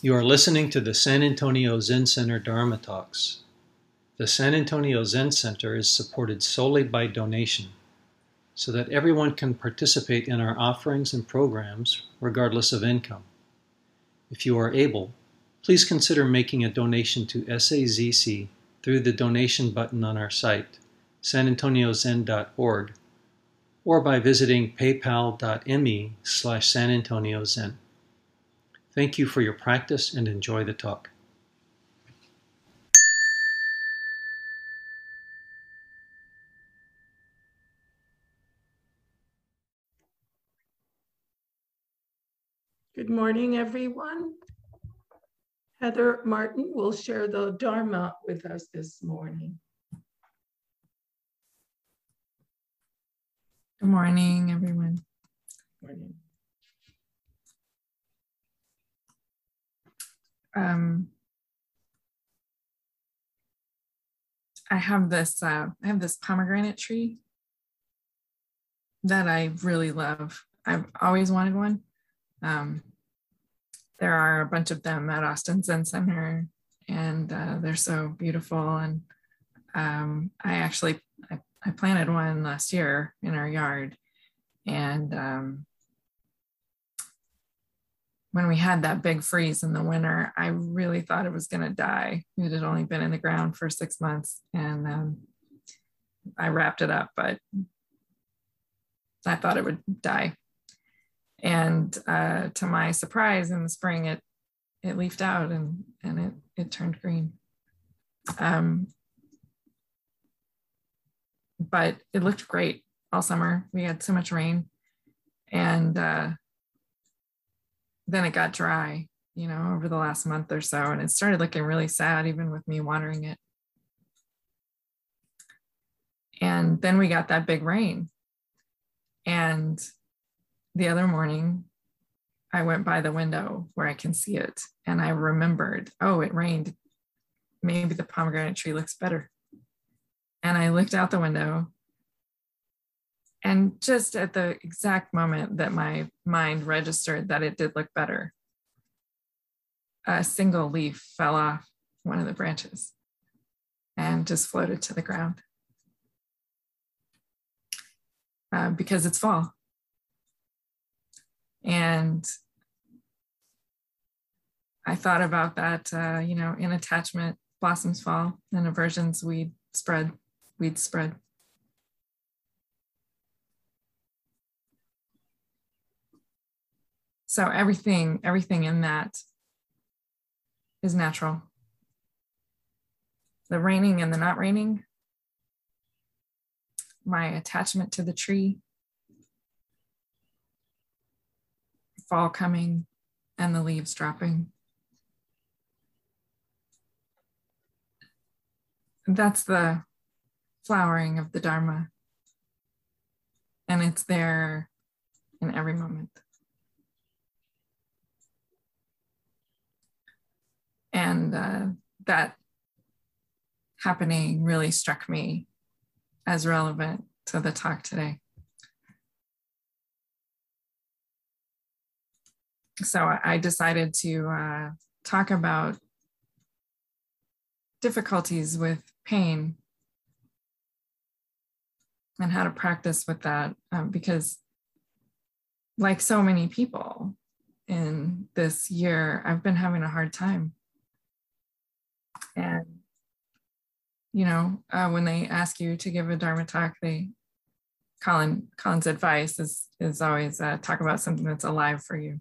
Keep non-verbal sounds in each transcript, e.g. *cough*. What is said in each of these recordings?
You are listening to the San Antonio Zen Center Dharma Talks. The San Antonio Zen Center is supported solely by donation so that everyone can participate in our offerings and programs regardless of income. If you are able, please consider making a donation to SAZC through the donation button on our site, sanantoniozen.org, or by visiting paypal.me slash sanantoniozen. Thank you for your practice and enjoy the talk. Good morning, everyone. Heather Martin will share the Dharma with us this morning. Good morning, everyone. Morning. Um, I have this. Uh, I have this pomegranate tree that I really love. I've always wanted one. Um, there are a bunch of them at Austin Zen Center, and uh, they're so beautiful. And um, I actually I, I, planted one last year in our yard, and um, when we had that big freeze in the winter, I really thought it was going to die. It had only been in the ground for six months, and um, I wrapped it up, but I thought it would die. And uh, to my surprise in the spring it it leafed out and and it it turned green. Um, but it looked great all summer. We had so much rain and uh, then it got dry you know over the last month or so and it started looking really sad even with me watering it and then we got that big rain and the other morning, I went by the window where I can see it and I remembered, oh, it rained. Maybe the pomegranate tree looks better. And I looked out the window. And just at the exact moment that my mind registered that it did look better, a single leaf fell off one of the branches and just floated to the ground uh, because it's fall. And I thought about that, uh, you know, in attachment, blossoms fall, and aversions, weed spread, weeds spread. So everything, everything in that is natural. The raining and the not raining, my attachment to the tree, fall coming and the leaves dropping. That's the flowering of the Dharma. And it's there in every moment. And uh, that happening really struck me as relevant to the talk today. so I decided to uh, talk about difficulties with pain and how to practice with that um, because like so many people in this year i've been having a hard time and you know uh, when they ask you to give a dharma talk they colin colin's advice is is always uh, talk about something that's alive for you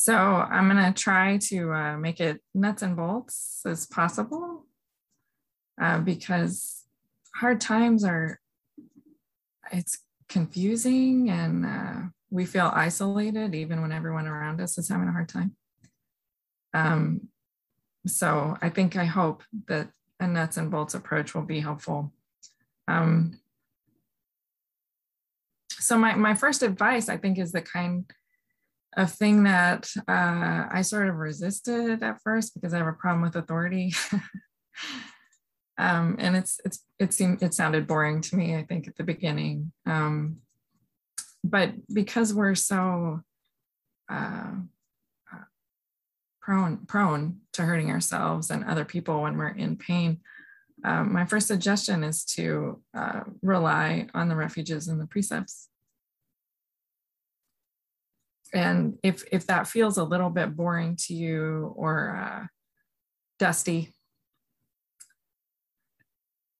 So I'm going to try to uh, make it nuts and bolts as possible uh, because hard times are, it's confusing and uh, we feel isolated even when everyone around us is having a hard time. Um, so I think, I hope that a nuts and bolts approach will be helpful. Um, so my, my first advice, I think, is the kind of thing that uh, I sort of resisted at first because I have a problem with authority. *laughs* um, and it's it's it seemed it sounded boring to me, I think, at the beginning. Um, but because we're so uh, prone prone to hurting ourselves and other people when we're in pain, um, my first suggestion is to uh, rely on the refuges and the precepts. And if if that feels a little bit boring to you or uh, dusty,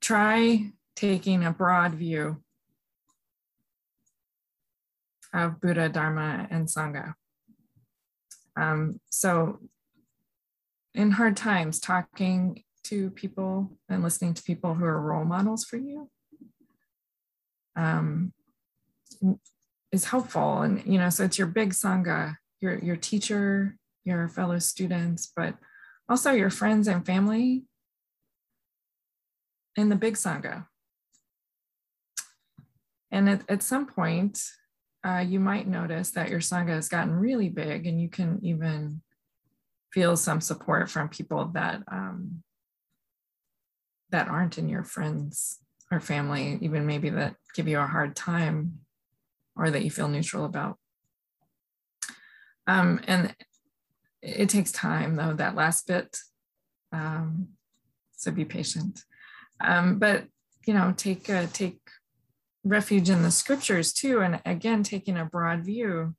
try taking a broad view of Buddha, Dharma, and Sangha. Um, so in hard times, talking to people and listening to people who are role models for you um, is helpful. And, you know, so it's your big Sangha, your, your teacher, your fellow students, but also your friends and family in the big Sangha. And at, at some point, uh, you might notice that your Sangha has gotten really big and you can even feel some support from people that um, that aren't in your friends or family, even maybe that give you a hard time or that you feel neutral about. Um, and it takes time though, that last bit. Um, so be patient. Um, but you know, take uh, take refuge in the scriptures too. And again, taking a broad view,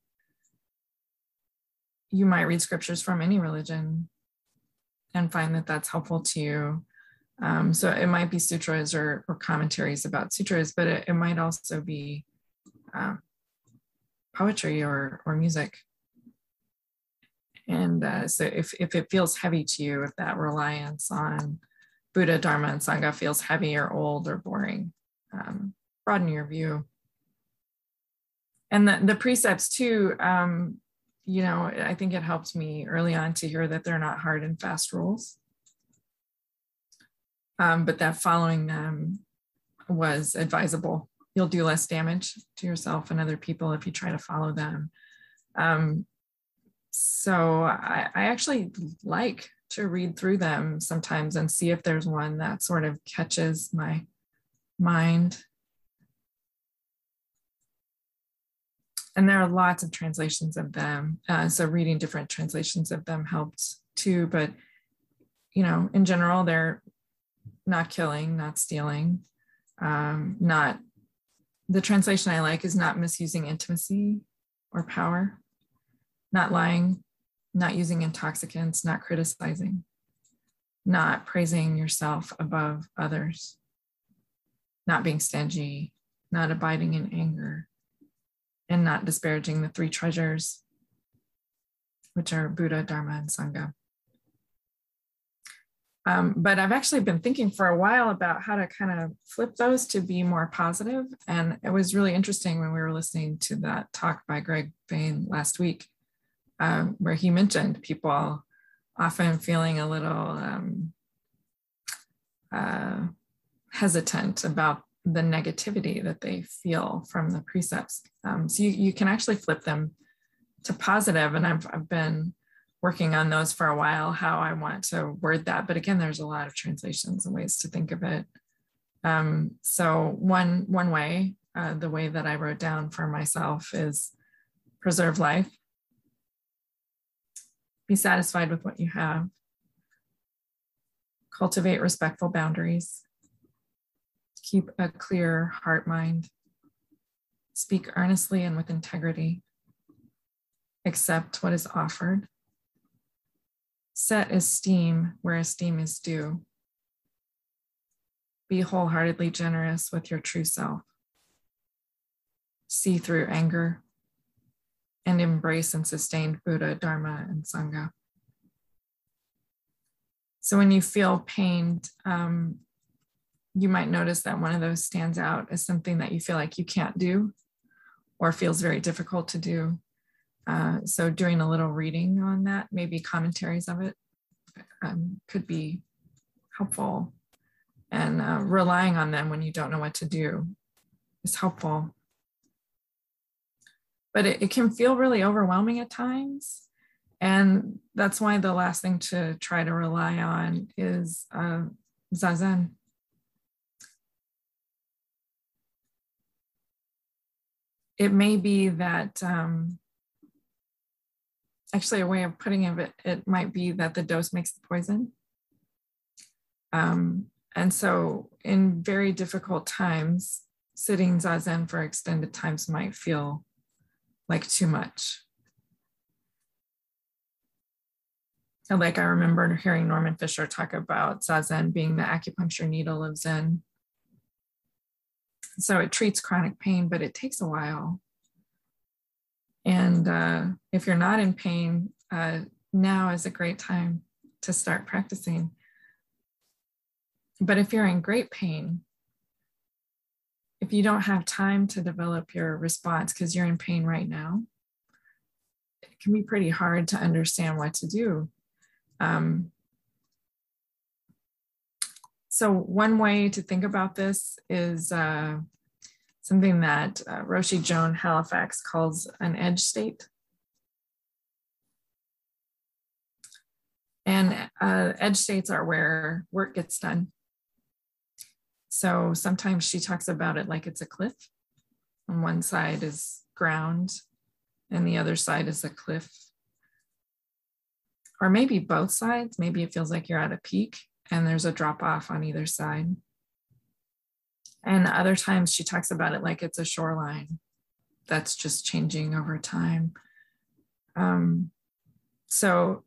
you might read scriptures from any religion and find that that's helpful to you. Um, so it might be sutras or, or commentaries about sutras, but it, it might also be um, poetry or, or music. And uh, so if, if it feels heavy to you, if that reliance on Buddha, Dharma, and Sangha feels heavy or old or boring, um, broaden your view. And the, the precepts too, um, you know, I think it helped me early on to hear that they're not hard and fast rules, um, but that following them was advisable. You'll do less damage to yourself and other people if you try to follow them. Um, so I, I actually like to read through them sometimes and see if there's one that sort of catches my mind. And there are lots of translations of them. Uh, so reading different translations of them helped too. But, you know, in general, they're not killing, not stealing, um, not the translation I like is not misusing intimacy or power, not lying, not using intoxicants, not criticizing, not praising yourself above others, not being stingy, not abiding in anger, and not disparaging the three treasures, which are Buddha, Dharma, and Sangha. Um, but I've actually been thinking for a while about how to kind of flip those to be more positive. And it was really interesting when we were listening to that talk by Greg Bain last week um, where he mentioned people often feeling a little um, uh, hesitant about the negativity that they feel from the precepts. Um, so you, you can actually flip them to positive, and I've, I've been working on those for a while, how I want to word that. But again, there's a lot of translations and ways to think of it. Um, so one, one way, uh, the way that I wrote down for myself is preserve life, be satisfied with what you have. Cultivate respectful boundaries. Keep a clear heart mind. Speak earnestly and with integrity. Accept what is offered. Set esteem where esteem is due. Be wholeheartedly generous with your true self. See through anger and embrace and sustain Buddha, Dharma, and Sangha. So when you feel pained, um, you might notice that one of those stands out as something that you feel like you can't do or feels very difficult to do. Uh, so doing a little reading on that, maybe commentaries of it, um, could be helpful. And uh, relying on them when you don't know what to do is helpful but it, it can feel really overwhelming at times. And that's why the last thing to try to rely on is uh, zazen. It may be that um, actually, a way of putting it, it might be that the dose makes the poison. Um, and so, in very difficult times, sitting zazen for extended times might feel like too much. like I remember hearing Norman Fischer talk about zazen being the acupuncture needle of Zen. So it treats chronic pain, but it takes a while. And uh, if you're not in pain, uh, now is a great time to start practicing. But if you're in great pain, if you don't have time to develop your response because you're in pain right now, it can be pretty hard to understand what to do. Um, so one way to think about this is uh, something that uh, Roshi Joan Halifax calls an edge state. And uh, edge states are where work gets done. So sometimes she talks about it like it's a cliff. On one side is ground, and the other side is a cliff or maybe both sides. Maybe it feels like you're at a peak and there's a drop off on either side. And other times she talks about it like it's a shoreline that's just changing over time. Um, so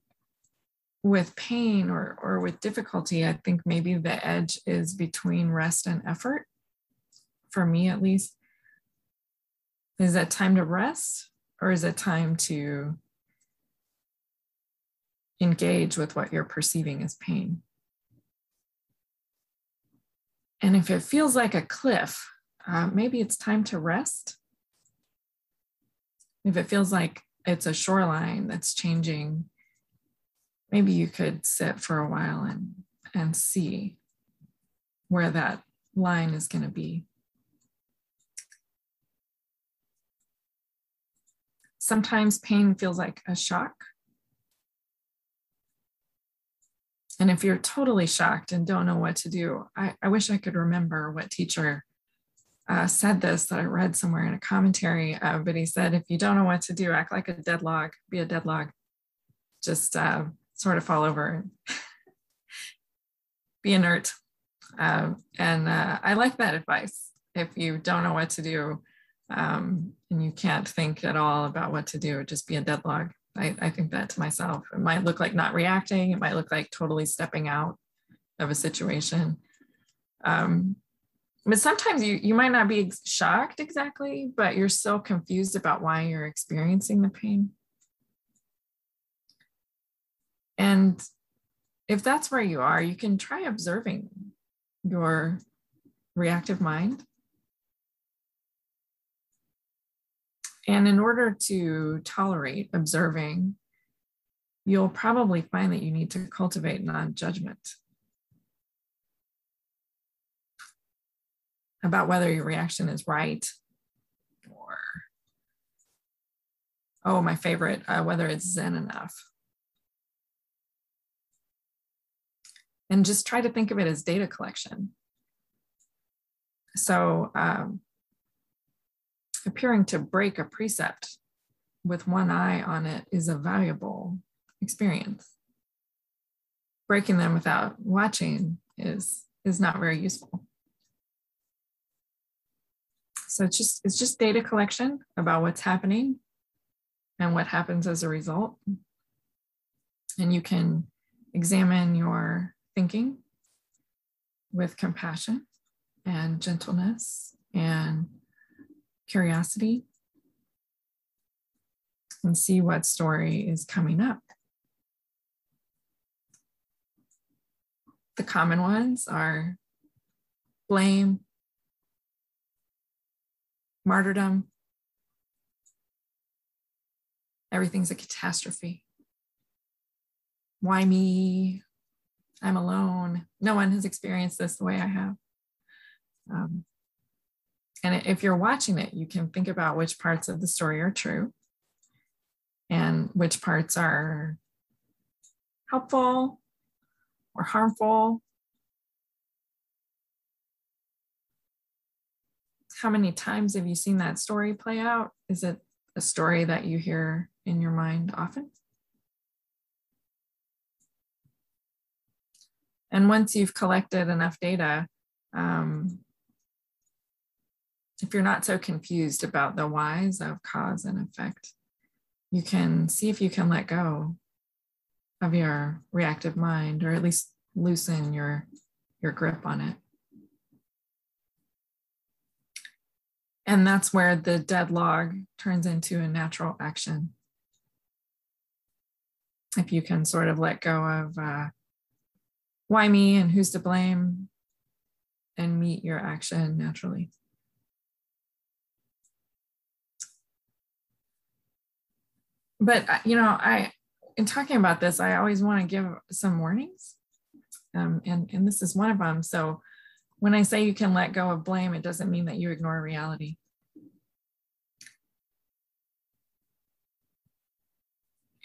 with pain or, or with difficulty, I think maybe the edge is between rest and effort, for me at least. Is that time to rest or is it time to engage with what you're perceiving as pain. And if it feels like a cliff, uh, maybe it's time to rest. If it feels like it's a shoreline that's changing, maybe you could sit for a while and, and see where that line is going to be. Sometimes pain feels like a shock. And if you're totally shocked and don't know what to do, I, I wish I could remember what teacher uh, said this that I read somewhere in a commentary. Uh, but he said, if you don't know what to do, act like a dead log, be a dead log, just uh, sort of fall over, *laughs* be inert. Uh, and uh, I like that advice. If you don't know what to do um, and you can't think at all about what to do, just be a dead log. I, I think that to myself. It might look like not reacting. It might look like totally stepping out of a situation. Um, but sometimes you, you might not be shocked exactly, but you're so confused about why you're experiencing the pain. And if that's where you are, you can try observing your reactive mind And in order to tolerate observing, you'll probably find that you need to cultivate non judgment about whether your reaction is right or, oh, my favorite, uh, whether it's Zen enough. And just try to think of it as data collection. So, um, appearing to break a precept with one eye on it is a valuable experience. Breaking them without watching is, is not very useful. So it's just, it's just data collection about what's happening and what happens as a result. And you can examine your thinking with compassion and gentleness and curiosity and see what story is coming up. The common ones are blame, martyrdom, everything's a catastrophe. Why me? I'm alone. No one has experienced this the way I have. Um, and if you're watching it, you can think about which parts of the story are true and which parts are helpful or harmful. How many times have you seen that story play out? Is it a story that you hear in your mind often? And once you've collected enough data, um, if you're not so confused about the whys of cause and effect, you can see if you can let go of your reactive mind or at least loosen your, your grip on it. And that's where the dead log turns into a natural action. If you can sort of let go of uh, why me and who's to blame and meet your action naturally. But, uh, you know, I, in talking about this, I always want to give some warnings. Um, and, and this is one of them. So when I say you can let go of blame, it doesn't mean that you ignore reality.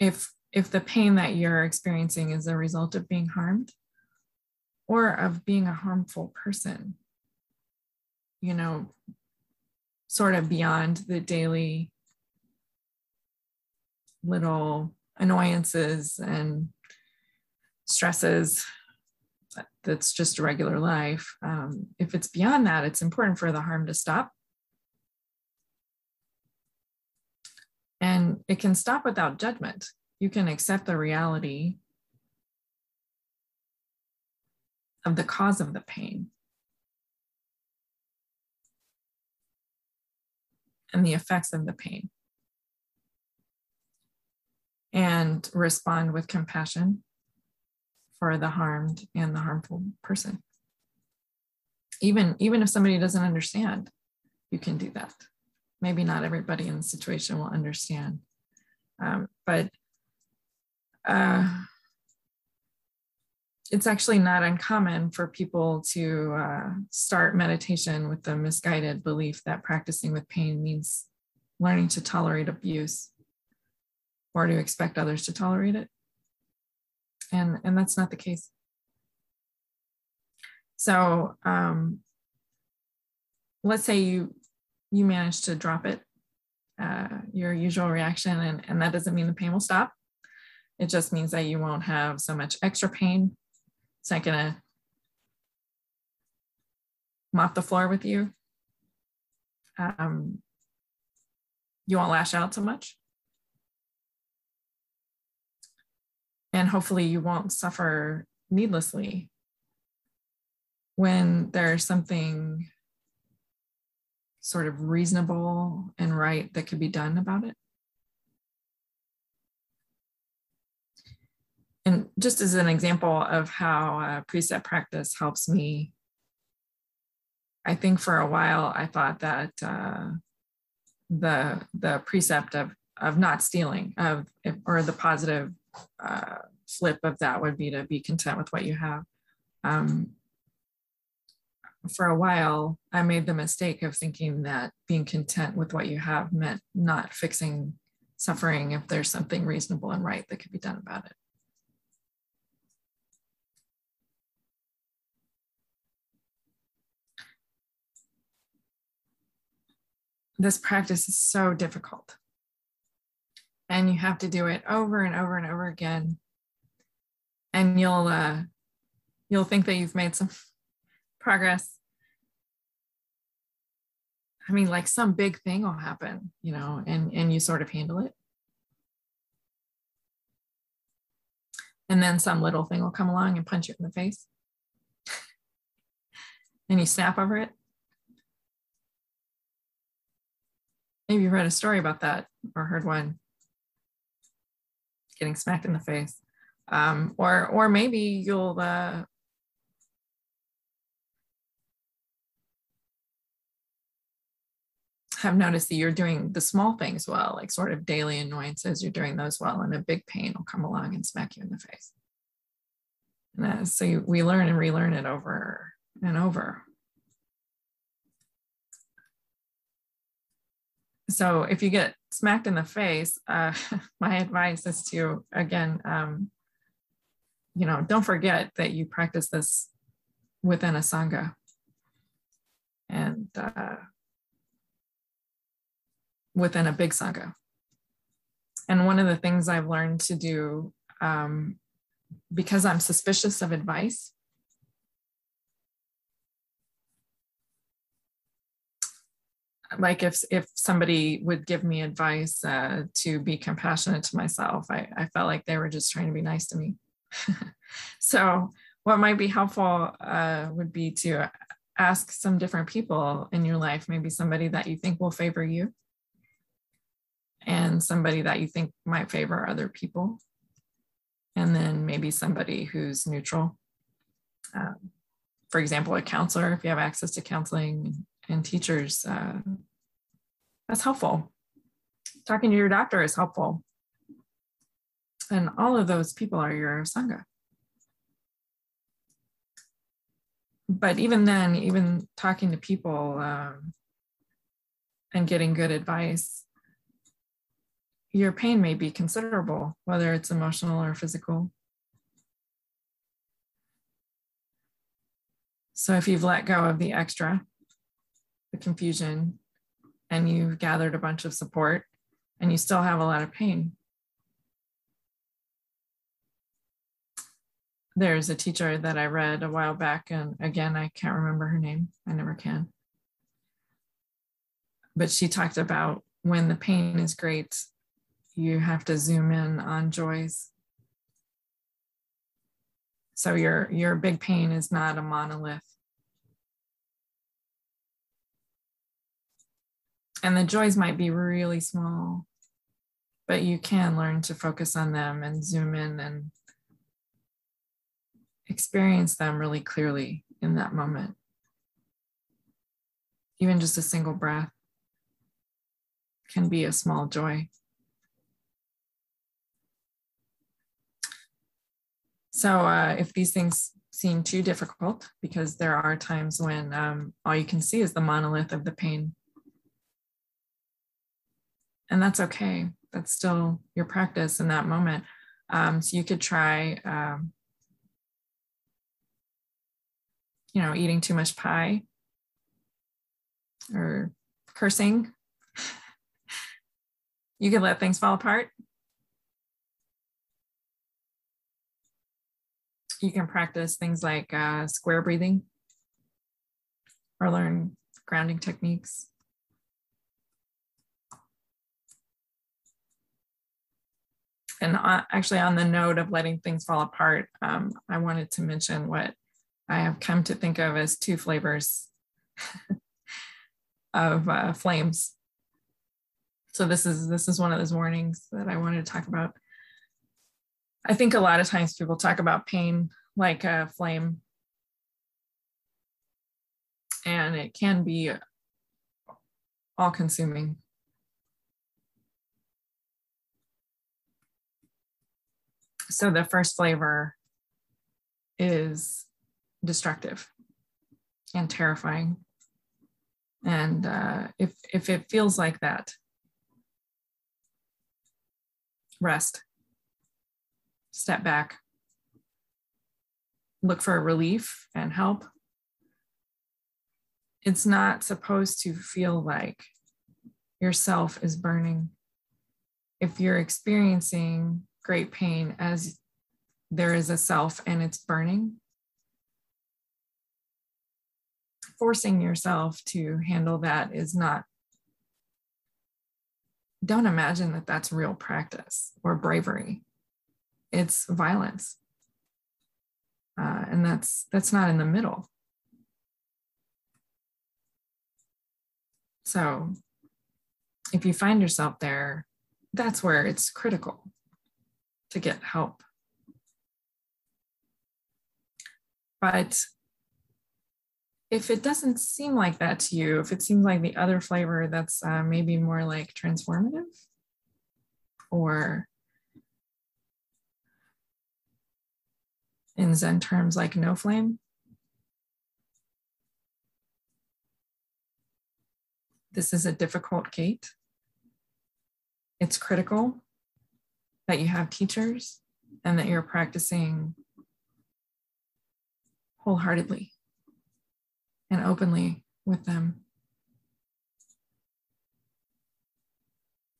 If, if the pain that you're experiencing is a result of being harmed or of being a harmful person, you know, sort of beyond the daily little annoyances and stresses that's just a regular life. Um, if it's beyond that, it's important for the harm to stop. And it can stop without judgment. You can accept the reality of the cause of the pain and the effects of the pain and respond with compassion for the harmed and the harmful person. Even, even if somebody doesn't understand, you can do that. Maybe not everybody in the situation will understand, um, but uh, it's actually not uncommon for people to uh, start meditation with the misguided belief that practicing with pain means learning to tolerate abuse or to expect others to tolerate it. And, and that's not the case. So um, let's say you you manage to drop it, uh, your usual reaction, and, and that doesn't mean the pain will stop. It just means that you won't have so much extra pain. It's not gonna mop the floor with you. Um, you won't lash out so much. And hopefully you won't suffer needlessly when there's something sort of reasonable and right that could be done about it. And just as an example of how uh, precept practice helps me, I think for a while I thought that uh, the the precept of of not stealing of or the positive uh, flip of that would be to be content with what you have. Um, for a while, I made the mistake of thinking that being content with what you have meant not fixing suffering if there's something reasonable and right that could be done about it. This practice is so difficult and you have to do it over and over and over again. And you'll uh, you'll think that you've made some *laughs* progress. I mean like some big thing will happen you know and and you sort of handle it. And then some little thing will come along and punch you in the face. *laughs* And you snap over it. Maybe you read a story about that or heard one getting smacked in the face. Um, or, or maybe you'll uh, have noticed that you're doing the small things well, like sort of daily annoyances, you're doing those well, and a big pain will come along and smack you in the face. And uh, so you, we learn and relearn it over and over. so if you get smacked in the face, uh, *laughs* my advice is to, again, um, you know, don't forget that you practice this within a Sangha. And uh, within a big Sangha. And one of the things I've learned to do, um, because I'm suspicious of advice, like if if somebody would give me advice uh, to be compassionate to myself, I, I felt like they were just trying to be nice to me. *laughs* so what might be helpful uh, would be to ask some different people in your life, maybe somebody that you think will favor you and somebody that you think might favor other people. And then maybe somebody who's neutral. Um, for example, a counselor, if you have access to counseling and teachers, uh, that's helpful. Talking to your doctor is helpful. And all of those people are your Sangha. But even then, even talking to people um, and getting good advice, your pain may be considerable, whether it's emotional or physical. So if you've let go of the extra, the confusion, and you've gathered a bunch of support and you still have a lot of pain, there's a teacher that I read a while back, and again, I can't remember her name. I never can. But she talked about when the pain is great, you have to zoom in on joys so your your big pain is not a monolith. And the joys might be really small, but you can learn to focus on them and zoom in and experience them really clearly in that moment. Even just a single breath can be a small joy. So uh, if these things seem too difficult, because there are times when um, all you can see is the monolith of the pain. And that's okay. That's still your practice in that moment. Um, so you could try, um, you know, eating too much pie or cursing. *laughs* you could let things fall apart you can practice things like uh, square breathing or learn grounding techniques. And actually, on the note of letting things fall apart, um, I wanted to mention what I have come to think of as two flavors *laughs* of uh, flames. So this is this is one of those warnings that I wanted to talk about. I think a lot of times people talk about pain like a flame. And it can be all So the first flavor is destructive and terrifying. And uh, if, if it feels like that, rest step back, look for relief and help. It's not supposed to feel like yourself is burning. If you're experiencing great pain as there is a self and it's burning, forcing yourself to handle that is not don't imagine that that's real practice or bravery. It's violence. Uh, and that's that's not in the middle. So if you find yourself there that's where it's critical to get help but if it doesn't seem like that to you if it seems like the other flavor that's uh, maybe more like transformative or in Zen terms like no flame. This is a difficult gate. It's critical that you have teachers and that you're practicing wholeheartedly and openly with them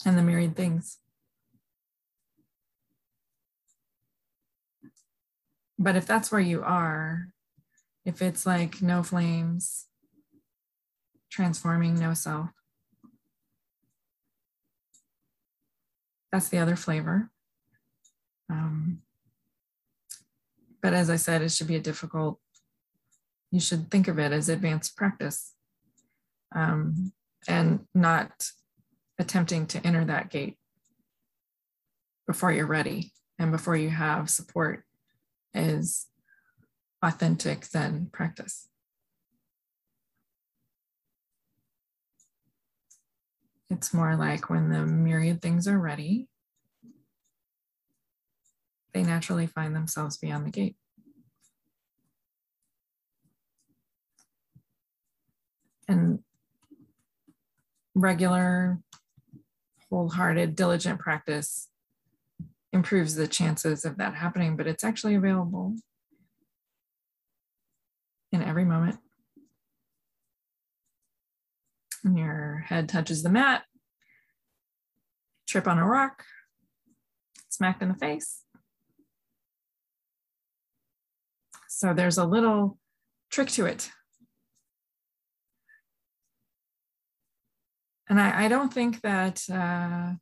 and the myriad things. But if that's where you are, if it's like no flames, transforming no self, that's the other flavor. Um, but as I said, it should be a difficult, you should think of it as advanced practice um, and not attempting to enter that gate before you're ready and before you have support is authentic Zen practice. It's more like when the myriad things are ready, they naturally find themselves beyond the gate. And regular, wholehearted, diligent practice improves the chances of that happening, but it's actually available in every moment. And your head touches the mat, trip on a rock, smacked in the face. So there's a little trick to it. And I, I don't think that uh,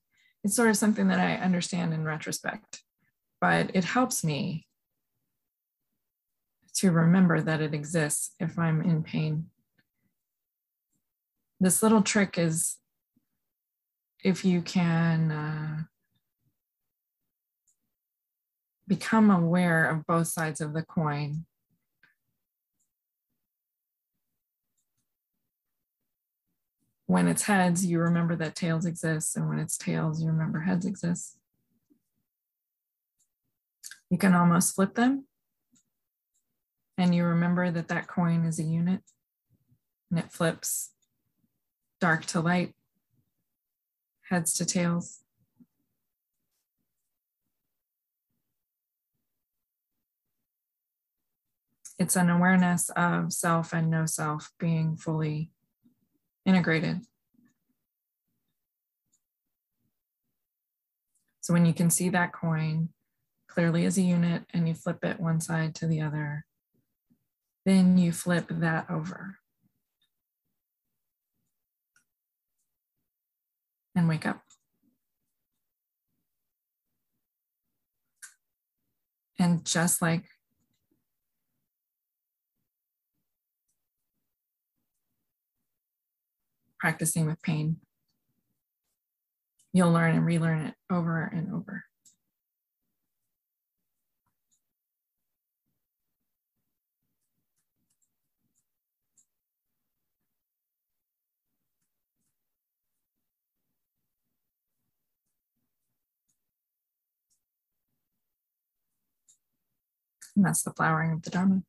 it's sort of something that I understand in retrospect, but it helps me to remember that it exists if I'm in pain. This little trick is if you can uh, become aware of both sides of the coin. When it's heads, you remember that tails exists, and when it's tails, you remember heads exist. You can almost flip them and you remember that that coin is a unit and it flips dark to light, heads to tails. It's an awareness of self and no self being fully integrated. So when you can see that coin clearly as a unit and you flip it one side to the other, then you flip that over. And wake up. And just like practicing with pain, you'll learn and relearn it over and over. And that's the flowering of the Dharma.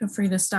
Feel free to stop.